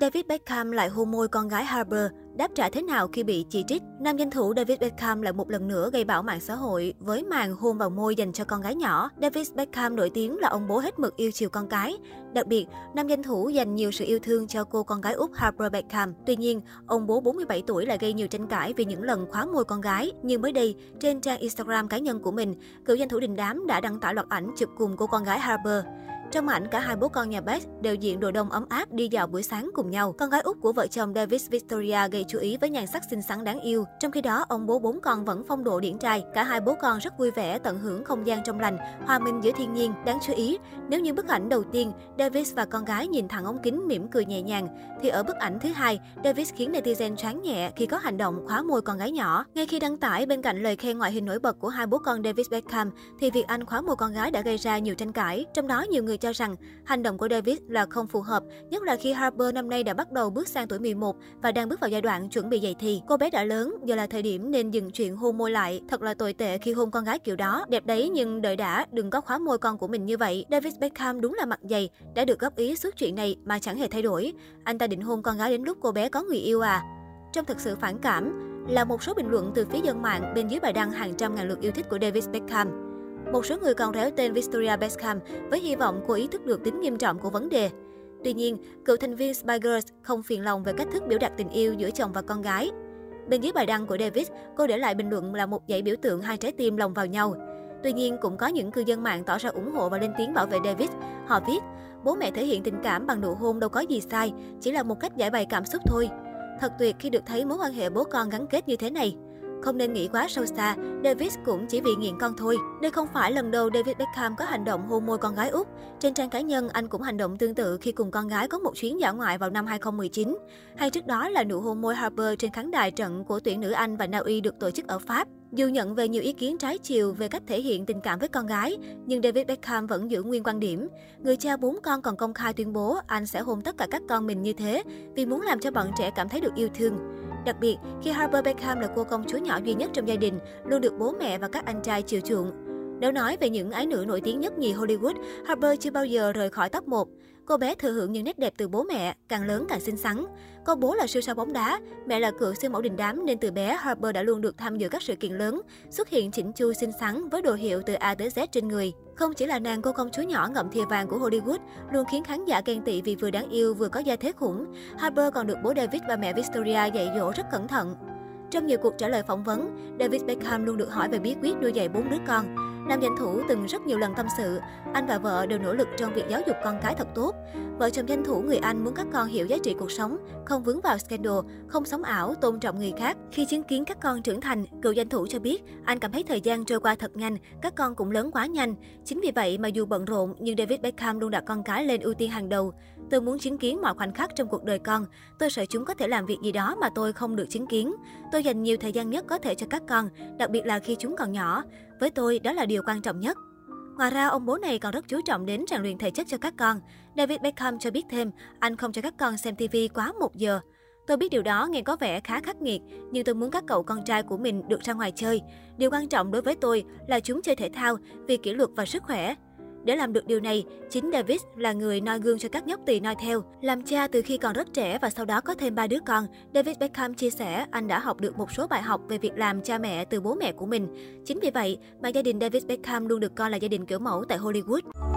David Beckham lại hôn môi con gái Harper, đáp trả thế nào khi bị chỉ trích? Nam danh thủ David Beckham lại một lần nữa gây bão mạng xã hội với màn hôn vào môi dành cho con gái nhỏ. David Beckham nổi tiếng là ông bố hết mực yêu chiều con cái. Đặc biệt, nam danh thủ dành nhiều sự yêu thương cho cô con gái út Harper Beckham. Tuy nhiên, ông bố 47 tuổi lại gây nhiều tranh cãi vì những lần khóa môi con gái. Nhưng mới đây, trên trang Instagram cá nhân của mình, cựu danh thủ đình đám đã đăng tải loạt ảnh chụp cùng cô con gái Harper. Trong ảnh, cả hai bố con nhà Beth đều diện đồ đông ấm áp đi dạo buổi sáng cùng nhau. Con gái út của vợ chồng David Victoria gây chú ý với nhan sắc xinh xắn đáng yêu. Trong khi đó, ông bố bốn con vẫn phong độ điển trai. Cả hai bố con rất vui vẻ tận hưởng không gian trong lành, hòa minh giữa thiên nhiên. Đáng chú ý, nếu như bức ảnh đầu tiên, David và con gái nhìn thẳng ống kính mỉm cười nhẹ nhàng, thì ở bức ảnh thứ hai, David khiến netizen choáng nhẹ khi có hành động khóa môi con gái nhỏ. Ngay khi đăng tải bên cạnh lời khen ngoại hình nổi bật của hai bố con David Beckham, thì việc anh khóa môi con gái đã gây ra nhiều tranh cãi. Trong đó, nhiều người cho rằng hành động của David là không phù hợp, nhất là khi Harper năm nay đã bắt đầu bước sang tuổi 11 và đang bước vào giai đoạn chuẩn bị dậy thì. Cô bé đã lớn, giờ là thời điểm nên dừng chuyện hôn môi lại. Thật là tồi tệ khi hôn con gái kiểu đó. Đẹp đấy nhưng đợi đã, đừng có khóa môi con của mình như vậy. David Beckham đúng là mặt dày, đã được góp ý suốt chuyện này mà chẳng hề thay đổi. Anh ta định hôn con gái đến lúc cô bé có người yêu à? Trong thực sự phản cảm, là một số bình luận từ phía dân mạng bên dưới bài đăng hàng trăm ngàn lượt yêu thích của David Beckham. Một số người còn réo tên Victoria Beckham với hy vọng cô ý thức được tính nghiêm trọng của vấn đề. Tuy nhiên, cựu thành viên Spice Girls không phiền lòng về cách thức biểu đạt tình yêu giữa chồng và con gái. Bên dưới bài đăng của David, cô để lại bình luận là một dãy biểu tượng hai trái tim lồng vào nhau. Tuy nhiên, cũng có những cư dân mạng tỏ ra ủng hộ và lên tiếng bảo vệ David. Họ viết, bố mẹ thể hiện tình cảm bằng nụ hôn đâu có gì sai, chỉ là một cách giải bày cảm xúc thôi. Thật tuyệt khi được thấy mối quan hệ bố con gắn kết như thế này. Không nên nghĩ quá sâu xa, David cũng chỉ vì nghiện con thôi. Đây không phải lần đầu David Beckham có hành động hôn môi con gái Úc. Trên trang cá nhân, anh cũng hành động tương tự khi cùng con gái có một chuyến dã ngoại vào năm 2019. Hay trước đó là nụ hôn môi Harper trên khán đài trận của tuyển nữ Anh và Na Uy được tổ chức ở Pháp. Dù nhận về nhiều ý kiến trái chiều về cách thể hiện tình cảm với con gái, nhưng David Beckham vẫn giữ nguyên quan điểm. Người cha bốn con còn công khai tuyên bố anh sẽ hôn tất cả các con mình như thế vì muốn làm cho bọn trẻ cảm thấy được yêu thương. Đặc biệt, khi Harper Beckham là cô công chúa nhỏ duy nhất trong gia đình, luôn được bố mẹ và các anh trai chiều chuộng. Nếu nói về những ái nữ nổi tiếng nhất nhì Hollywood, Harper chưa bao giờ rời khỏi top 1. Cô bé thừa hưởng những nét đẹp từ bố mẹ, càng lớn càng xinh xắn. Có bố là siêu sao bóng đá, mẹ là cựu siêu mẫu đình đám nên từ bé Harper đã luôn được tham dự các sự kiện lớn, xuất hiện chỉnh chu xinh xắn với đồ hiệu từ A tới Z trên người. Không chỉ là nàng cô công chúa nhỏ ngậm thìa vàng của Hollywood, luôn khiến khán giả ghen tị vì vừa đáng yêu vừa có gia thế khủng, Harper còn được bố David và mẹ Victoria dạy dỗ rất cẩn thận. Trong nhiều cuộc trả lời phỏng vấn, David Beckham luôn được hỏi về bí quyết nuôi dạy bốn đứa con. Nam danh thủ từng rất nhiều lần tâm sự, anh và vợ đều nỗ lực trong việc giáo dục con cái thật tốt. Vợ chồng danh thủ người Anh muốn các con hiểu giá trị cuộc sống, không vướng vào scandal, không sống ảo, tôn trọng người khác. Khi chứng kiến các con trưởng thành, cựu danh thủ cho biết anh cảm thấy thời gian trôi qua thật nhanh, các con cũng lớn quá nhanh. Chính vì vậy mà dù bận rộn nhưng David Beckham luôn đặt con cái lên ưu tiên hàng đầu. Tôi muốn chứng kiến mọi khoảnh khắc trong cuộc đời con. Tôi sợ chúng có thể làm việc gì đó mà tôi không được chứng kiến. Tôi dành nhiều thời gian nhất có thể cho các con, đặc biệt là khi chúng còn nhỏ. Với tôi, đó là điều quan trọng nhất. Ngoài ra, ông bố này còn rất chú trọng đến rèn luyện thể chất cho các con. David Beckham cho biết thêm, anh không cho các con xem TV quá một giờ. Tôi biết điều đó nghe có vẻ khá khắc nghiệt, nhưng tôi muốn các cậu con trai của mình được ra ngoài chơi. Điều quan trọng đối với tôi là chúng chơi thể thao vì kỷ luật và sức khỏe. Để làm được điều này, chính David là người noi gương cho các nhóc tỳ noi theo. Làm cha từ khi còn rất trẻ và sau đó có thêm ba đứa con, David Beckham chia sẻ anh đã học được một số bài học về việc làm cha mẹ từ bố mẹ của mình. Chính vì vậy mà gia đình David Beckham luôn được coi là gia đình kiểu mẫu tại Hollywood.